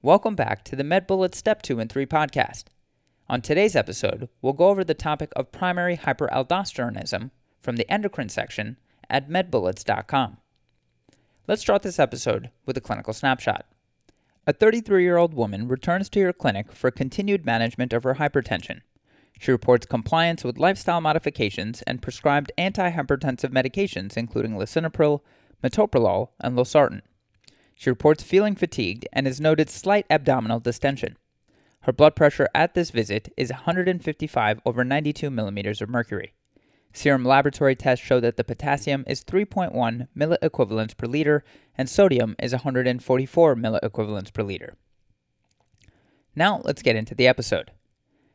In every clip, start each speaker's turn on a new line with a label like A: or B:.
A: Welcome back to the MedBullets Step 2 and 3 podcast. On today's episode, we'll go over the topic of primary hyperaldosteronism from the endocrine section at medbullets.com. Let's start this episode with a clinical snapshot. A 33 year old woman returns to your clinic for continued management of her hypertension. She reports compliance with lifestyle modifications and prescribed antihypertensive medications, including lisinopril, metoprolol, and losartan. She reports feeling fatigued and has noted slight abdominal distension. Her blood pressure at this visit is 155 over 92 millimeters of mercury. Serum laboratory tests show that the potassium is 3.1 milliequivalents per liter and sodium is 144 milliequivalents per liter. Now let's get into the episode.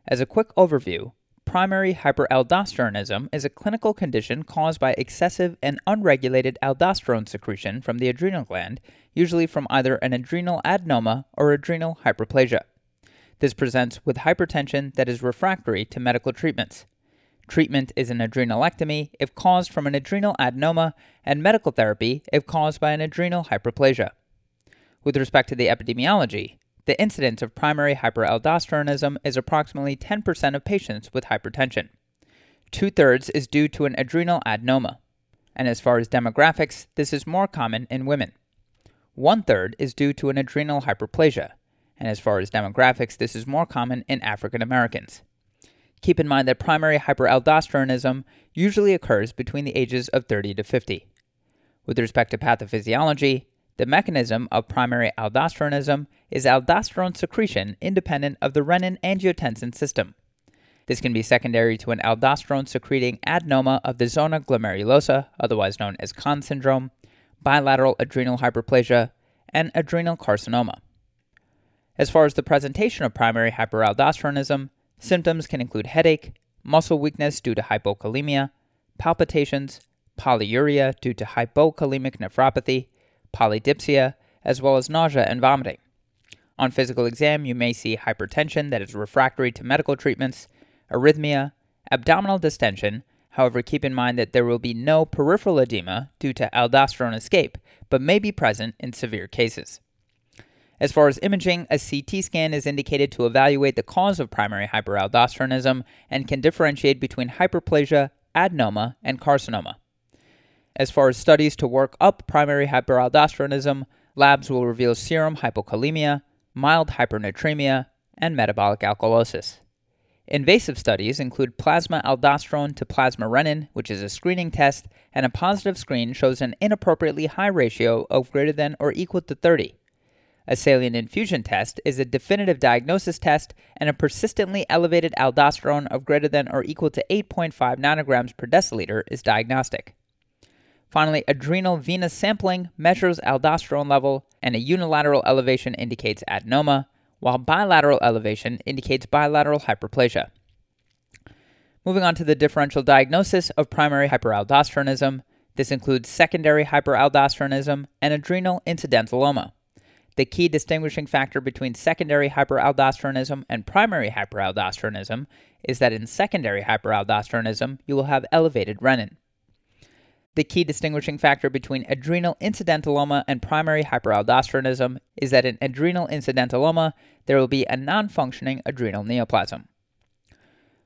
A: As a quick overview, primary hyperaldosteronism is a clinical condition caused by excessive and unregulated aldosterone secretion from the adrenal gland, usually from either an adrenal adenoma or adrenal hyperplasia. This presents with hypertension that is refractory to medical treatments. Treatment is an adrenalectomy if caused from an adrenal adenoma, and medical therapy if caused by an adrenal hyperplasia. With respect to the epidemiology, the incidence of primary hyperaldosteronism is approximately 10% of patients with hypertension. Two thirds is due to an adrenal adenoma. And as far as demographics, this is more common in women. One third is due to an adrenal hyperplasia. And as far as demographics, this is more common in African Americans. Keep in mind that primary hyperaldosteronism usually occurs between the ages of 30 to 50. With respect to pathophysiology, the mechanism of primary aldosteronism is aldosterone secretion independent of the renin angiotensin system. This can be secondary to an aldosterone secreting adenoma of the zona glomerulosa, otherwise known as Conn syndrome, bilateral adrenal hyperplasia, and adrenal carcinoma. As far as the presentation of primary hyperaldosteronism, symptoms can include headache, muscle weakness due to hypokalemia, palpitations, polyuria due to hypokalemic nephropathy, polydipsia, as well as nausea and vomiting. On physical exam, you may see hypertension that is refractory to medical treatments, arrhythmia, abdominal distension. However, keep in mind that there will be no peripheral edema due to aldosterone escape, but may be present in severe cases. As far as imaging, a CT scan is indicated to evaluate the cause of primary hyperaldosteronism and can differentiate between hyperplasia, adenoma, and carcinoma. As far as studies to work up primary hyperaldosteronism, labs will reveal serum hypokalemia, mild hypernatremia, and metabolic alkalosis. Invasive studies include plasma aldosterone to plasma renin, which is a screening test, and a positive screen shows an inappropriately high ratio of greater than or equal to 30. A saline infusion test is a definitive diagnosis test, and a persistently elevated aldosterone of greater than or equal to 8.5 nanograms per deciliter is diagnostic. Finally, adrenal venous sampling measures aldosterone level, and a unilateral elevation indicates adenoma, while bilateral elevation indicates bilateral hyperplasia. Moving on to the differential diagnosis of primary hyperaldosteronism, this includes secondary hyperaldosteronism and adrenal incidentaloma. The key distinguishing factor between secondary hyperaldosteronism and primary hyperaldosteronism is that in secondary hyperaldosteronism, you will have elevated renin. The key distinguishing factor between adrenal incidentaloma and primary hyperaldosteronism is that in adrenal incidentaloma, there will be a non functioning adrenal neoplasm.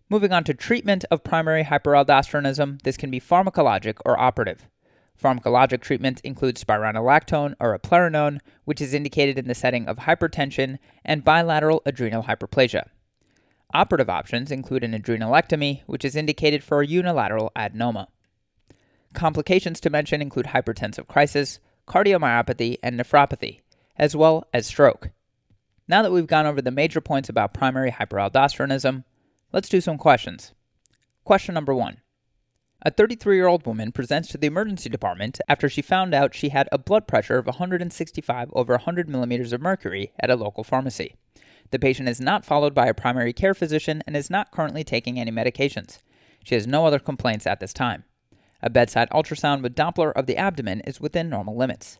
A: Moving on to treatment of primary hyperaldosteronism, this can be pharmacologic or operative. Pharmacologic treatment includes spironolactone or eplerenone, which is indicated in the setting of hypertension and bilateral adrenal hyperplasia. Operative options include an adrenalectomy, which is indicated for a unilateral adenoma. Complications to mention include hypertensive crisis, cardiomyopathy, and nephropathy, as well as stroke. Now that we've gone over the major points about primary hyperaldosteronism, let's do some questions. Question number one A 33 year old woman presents to the emergency department after she found out she had a blood pressure of 165 over 100 millimeters of mercury at a local pharmacy. The patient is not followed by a primary care physician and is not currently taking any medications. She has no other complaints at this time. A bedside ultrasound with Doppler of the abdomen is within normal limits.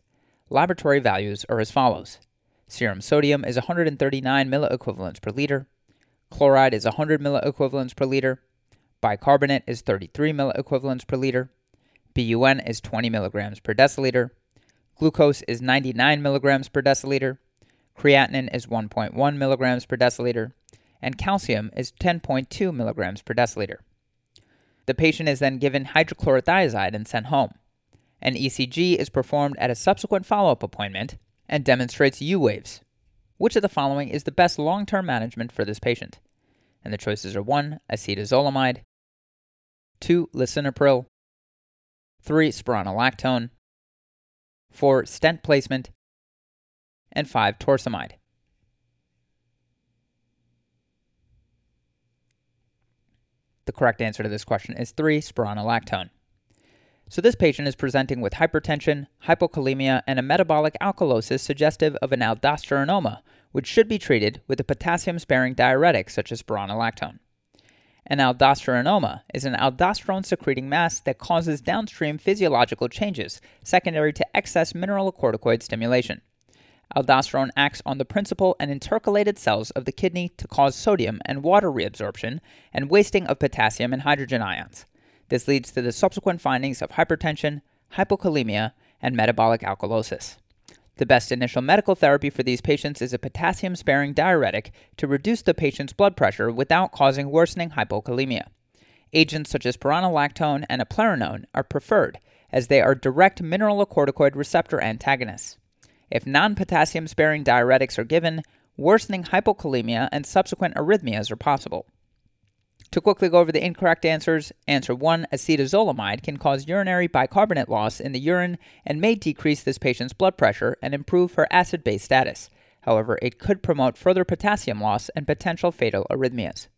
A: Laboratory values are as follows. Serum sodium is 139 milliequivalents per liter, chloride is 100 milliequivalents per liter, bicarbonate is 33 milliequivalents per liter, BUN is 20 milligrams per deciliter, glucose is 99 milligrams per deciliter, creatinine is 1.1 milligrams per deciliter, and calcium is 10.2 milligrams per deciliter. The patient is then given hydrochlorothiazide and sent home. An ECG is performed at a subsequent follow up appointment and demonstrates U waves. Which of the following is the best long term management for this patient? And the choices are 1. Acetazolamide, 2. Lisinopril, 3. Spironolactone, 4. Stent placement, and 5. Torsemide. The correct answer to this question is 3. Spironolactone. So, this patient is presenting with hypertension, hypokalemia, and a metabolic alkalosis suggestive of an aldosteronoma, which should be treated with a potassium sparing diuretic such as spironolactone. An aldosteronoma is an aldosterone secreting mass that causes downstream physiological changes secondary to excess mineralocorticoid stimulation. Aldosterone acts on the principal and intercalated cells of the kidney to cause sodium and water reabsorption and wasting of potassium and hydrogen ions. This leads to the subsequent findings of hypertension, hypokalemia, and metabolic alkalosis. The best initial medical therapy for these patients is a potassium sparing diuretic to reduce the patient's blood pressure without causing worsening hypokalemia. Agents such as spironolactone and eplerenone are preferred as they are direct mineralocorticoid receptor antagonists. If non potassium sparing diuretics are given, worsening hypokalemia and subsequent arrhythmias are possible. To quickly go over the incorrect answers, answer 1 acetazolamide can cause urinary bicarbonate loss in the urine and may decrease this patient's blood pressure and improve her acid base status. However, it could promote further potassium loss and potential fatal arrhythmias.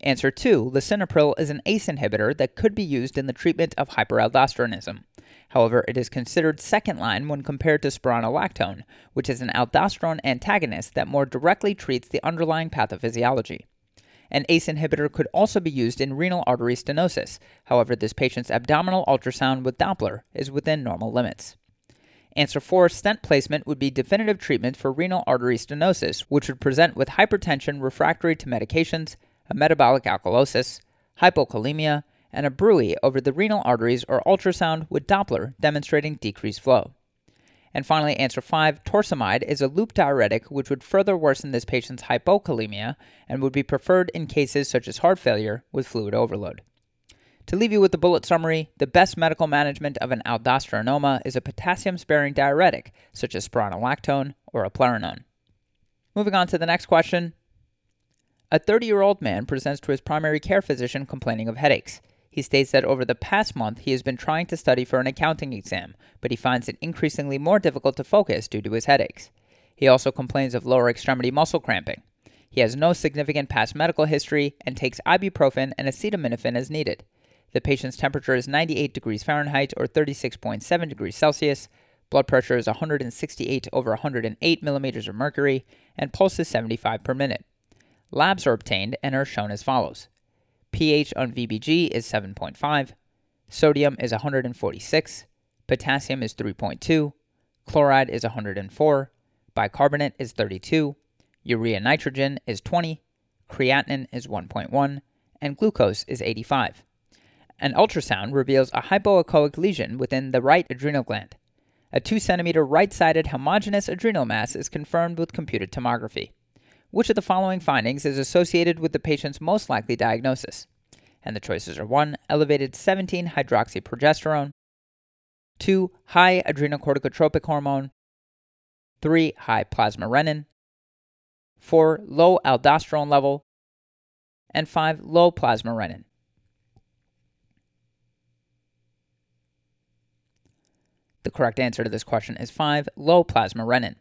A: Answer 2 lisinopril is an ACE inhibitor that could be used in the treatment of hyperaldosteronism. However, it is considered second line when compared to spironolactone, which is an aldosterone antagonist that more directly treats the underlying pathophysiology. An ACE inhibitor could also be used in renal artery stenosis. However, this patient's abdominal ultrasound with Doppler is within normal limits. Answer 4 stent placement would be definitive treatment for renal artery stenosis, which would present with hypertension refractory to medications, a metabolic alkalosis, hypokalemia, and a bruit over the renal arteries or ultrasound with Doppler demonstrating decreased flow. And finally, answer 5 torsemide is a loop diuretic which would further worsen this patient's hypokalemia and would be preferred in cases such as heart failure with fluid overload. To leave you with the bullet summary, the best medical management of an aldosteronoma is a potassium sparing diuretic such as spironolactone or eplerenone. Moving on to the next question. A 30 year old man presents to his primary care physician complaining of headaches. He states that over the past month he has been trying to study for an accounting exam, but he finds it increasingly more difficult to focus due to his headaches. He also complains of lower extremity muscle cramping. He has no significant past medical history and takes ibuprofen and acetaminophen as needed. The patient's temperature is 98 degrees Fahrenheit or 36.7 degrees Celsius. Blood pressure is 168 over 108 millimeters of mercury, and pulse is 75 per minute. Labs are obtained and are shown as follows pH on VBG is 7.5, sodium is 146, potassium is 3.2, chloride is 104, bicarbonate is 32, urea nitrogen is 20, creatinine is 1.1, and glucose is 85. An ultrasound reveals a hypoechoic lesion within the right adrenal gland. A 2 centimeter right sided homogeneous adrenal mass is confirmed with computed tomography. Which of the following findings is associated with the patient's most likely diagnosis? And the choices are 1. Elevated 17 hydroxyprogesterone, 2. High adrenocorticotropic hormone, 3. High plasma renin, 4. Low aldosterone level, and 5. Low plasma renin. The correct answer to this question is 5. Low plasma renin.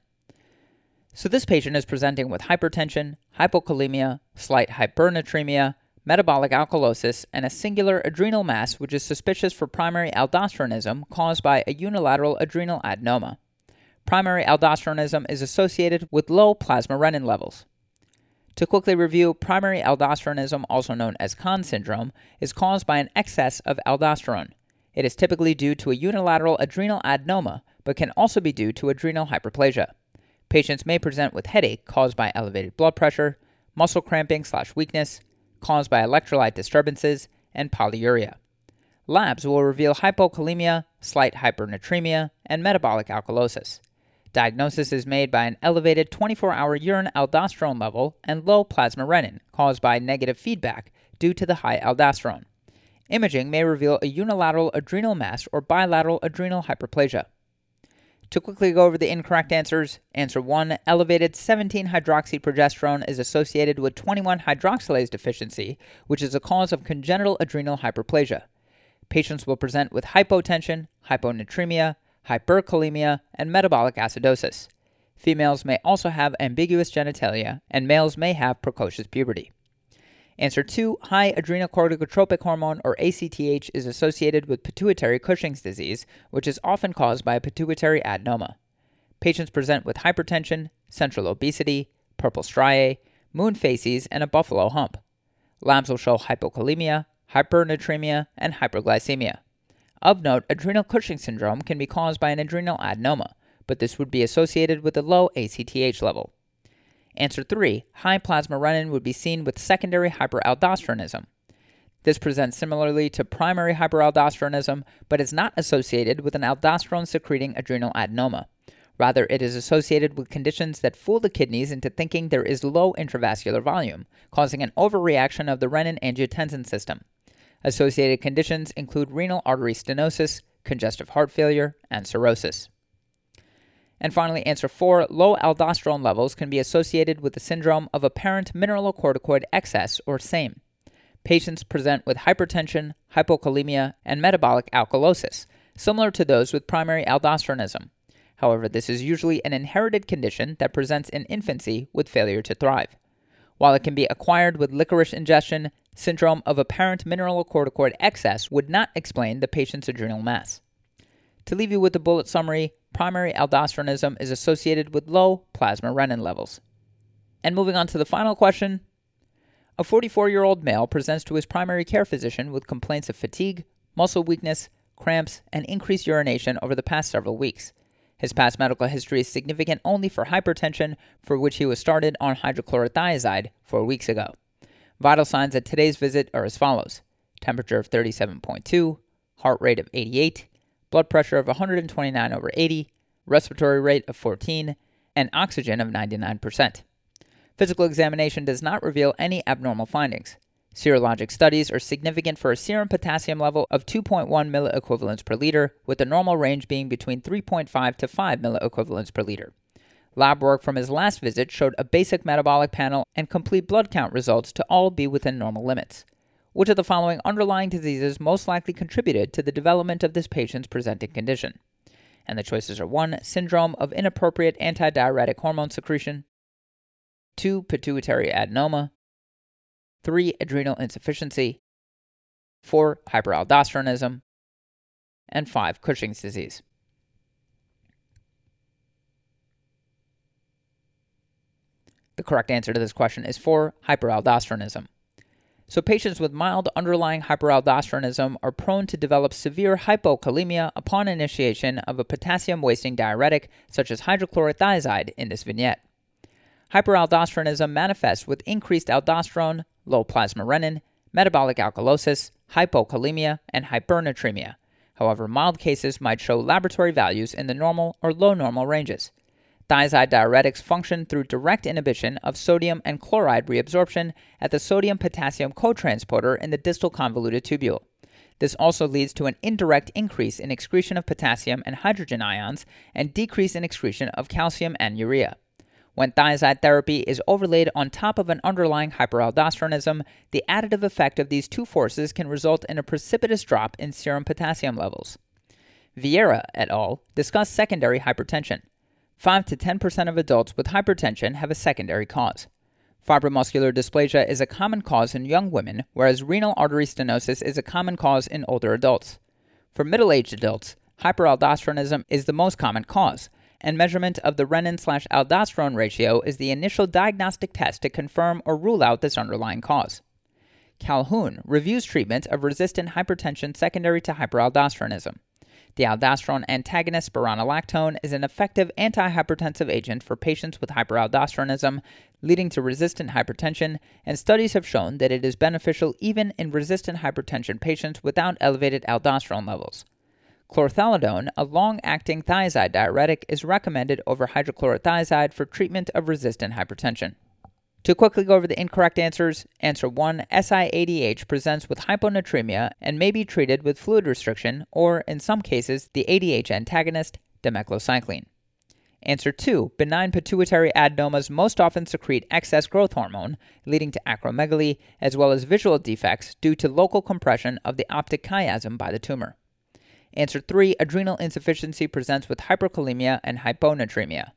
A: So this patient is presenting with hypertension, hypokalemia, slight hypernatremia, metabolic alkalosis, and a singular adrenal mass which is suspicious for primary aldosteronism caused by a unilateral adrenal adenoma. Primary aldosteronism is associated with low plasma renin levels. To quickly review, primary aldosteronism, also known as Conn syndrome, is caused by an excess of aldosterone. It is typically due to a unilateral adrenal adenoma, but can also be due to adrenal hyperplasia. Patients may present with headache caused by elevated blood pressure, muscle cramping slash weakness caused by electrolyte disturbances and polyuria. Labs will reveal hypokalemia, slight hypernatremia, and metabolic alkalosis. Diagnosis is made by an elevated 24 hour urine aldosterone level and low plasma renin caused by negative feedback due to the high aldosterone. Imaging may reveal a unilateral adrenal mass or bilateral adrenal hyperplasia. To quickly go over the incorrect answers, answer 1 elevated 17 hydroxyprogesterone is associated with 21 hydroxylase deficiency, which is a cause of congenital adrenal hyperplasia. Patients will present with hypotension, hyponatremia, hyperkalemia, and metabolic acidosis. Females may also have ambiguous genitalia, and males may have precocious puberty. Answer 2 High adrenocorticotropic hormone, or ACTH, is associated with pituitary Cushing's disease, which is often caused by a pituitary adenoma. Patients present with hypertension, central obesity, purple striae, moon facies, and a buffalo hump. Labs will show hypokalemia, hypernatremia, and hyperglycemia. Of note, adrenal Cushing syndrome can be caused by an adrenal adenoma, but this would be associated with a low ACTH level. Answer 3 High plasma renin would be seen with secondary hyperaldosteronism. This presents similarly to primary hyperaldosteronism, but is not associated with an aldosterone secreting adrenal adenoma. Rather, it is associated with conditions that fool the kidneys into thinking there is low intravascular volume, causing an overreaction of the renin angiotensin system. Associated conditions include renal artery stenosis, congestive heart failure, and cirrhosis. And finally, answer 4 low aldosterone levels can be associated with the syndrome of apparent mineralocorticoid excess, or SAME. Patients present with hypertension, hypokalemia, and metabolic alkalosis, similar to those with primary aldosteronism. However, this is usually an inherited condition that presents in infancy with failure to thrive. While it can be acquired with licorice ingestion, syndrome of apparent mineralocorticoid excess would not explain the patient's adrenal mass. To leave you with a bullet summary, primary aldosteronism is associated with low plasma renin levels. And moving on to the final question A 44 year old male presents to his primary care physician with complaints of fatigue, muscle weakness, cramps, and increased urination over the past several weeks. His past medical history is significant only for hypertension, for which he was started on hydrochlorothiazide four weeks ago. Vital signs at today's visit are as follows temperature of 37.2, heart rate of 88, blood pressure of 129 over 80, respiratory rate of 14, and oxygen of 99%. Physical examination does not reveal any abnormal findings. Serologic studies are significant for a serum potassium level of 2.1 milliequivalents per liter, with the normal range being between 3.5 to 5 milliequivalents per liter. Lab work from his last visit showed a basic metabolic panel and complete blood count results to all be within normal limits. Which of the following underlying diseases most likely contributed to the development of this patient's presenting condition? And the choices are 1. Syndrome of inappropriate antidiuretic hormone secretion, 2. Pituitary adenoma, 3. Adrenal insufficiency, 4. Hyperaldosteronism, and 5. Cushing's disease. The correct answer to this question is 4. Hyperaldosteronism. So, patients with mild underlying hyperaldosteronism are prone to develop severe hypokalemia upon initiation of a potassium wasting diuretic such as hydrochlorothiazide in this vignette. Hyperaldosteronism manifests with increased aldosterone, low plasma renin, metabolic alkalosis, hypokalemia, and hypernatremia. However, mild cases might show laboratory values in the normal or low normal ranges. Thiazide diuretics function through direct inhibition of sodium and chloride reabsorption at the sodium potassium cotransporter in the distal convoluted tubule. This also leads to an indirect increase in excretion of potassium and hydrogen ions and decrease in excretion of calcium and urea. When thiazide therapy is overlaid on top of an underlying hyperaldosteronism, the additive effect of these two forces can result in a precipitous drop in serum potassium levels. Viera et al. discussed secondary hypertension. 5 to 10% of adults with hypertension have a secondary cause. Fibromuscular dysplasia is a common cause in young women, whereas renal artery stenosis is a common cause in older adults. For middle aged adults, hyperaldosteronism is the most common cause, and measurement of the renin slash aldosterone ratio is the initial diagnostic test to confirm or rule out this underlying cause. Calhoun reviews treatment of resistant hypertension secondary to hyperaldosteronism. The aldosterone antagonist spironolactone is an effective antihypertensive agent for patients with hyperaldosteronism, leading to resistant hypertension, and studies have shown that it is beneficial even in resistant hypertension patients without elevated aldosterone levels. Chlorthalidone, a long acting thiazide diuretic, is recommended over hydrochlorothiazide for treatment of resistant hypertension. To quickly go over the incorrect answers, answer 1 SIADH presents with hyponatremia and may be treated with fluid restriction or, in some cases, the ADH antagonist, demeclocycline. Answer 2 Benign pituitary adenomas most often secrete excess growth hormone, leading to acromegaly, as well as visual defects due to local compression of the optic chiasm by the tumor. Answer 3 Adrenal insufficiency presents with hyperkalemia and hyponatremia.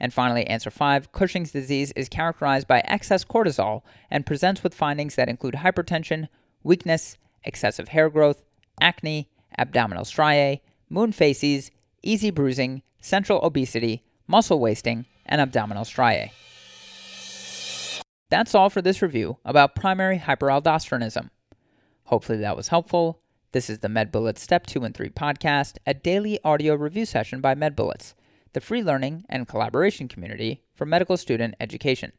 A: And finally, answer 5 Cushing's disease is characterized by excess cortisol and presents with findings that include hypertension, weakness, excessive hair growth, acne, abdominal striae, moon facies, easy bruising, central obesity, muscle wasting, and abdominal striae. That's all for this review about primary hyperaldosteronism. Hopefully that was helpful. This is the MedBullets Step 2 and 3 podcast, a daily audio review session by MedBullets the free learning and collaboration community for medical student education.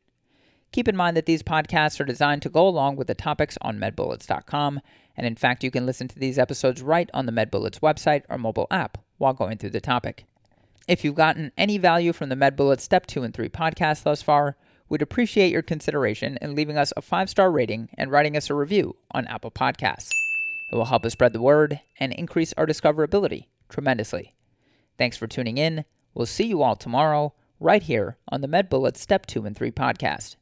A: Keep in mind that these podcasts are designed to go along with the topics on medbullets.com, and in fact, you can listen to these episodes right on the MedBullets website or mobile app while going through the topic. If you've gotten any value from the MedBullets Step 2 and 3 podcast thus far, we'd appreciate your consideration in leaving us a five star rating and writing us a review on Apple Podcasts. It will help us spread the word and increase our discoverability tremendously. Thanks for tuning in. We'll see you all tomorrow, right here on the MedBullets Step 2 and 3 podcast.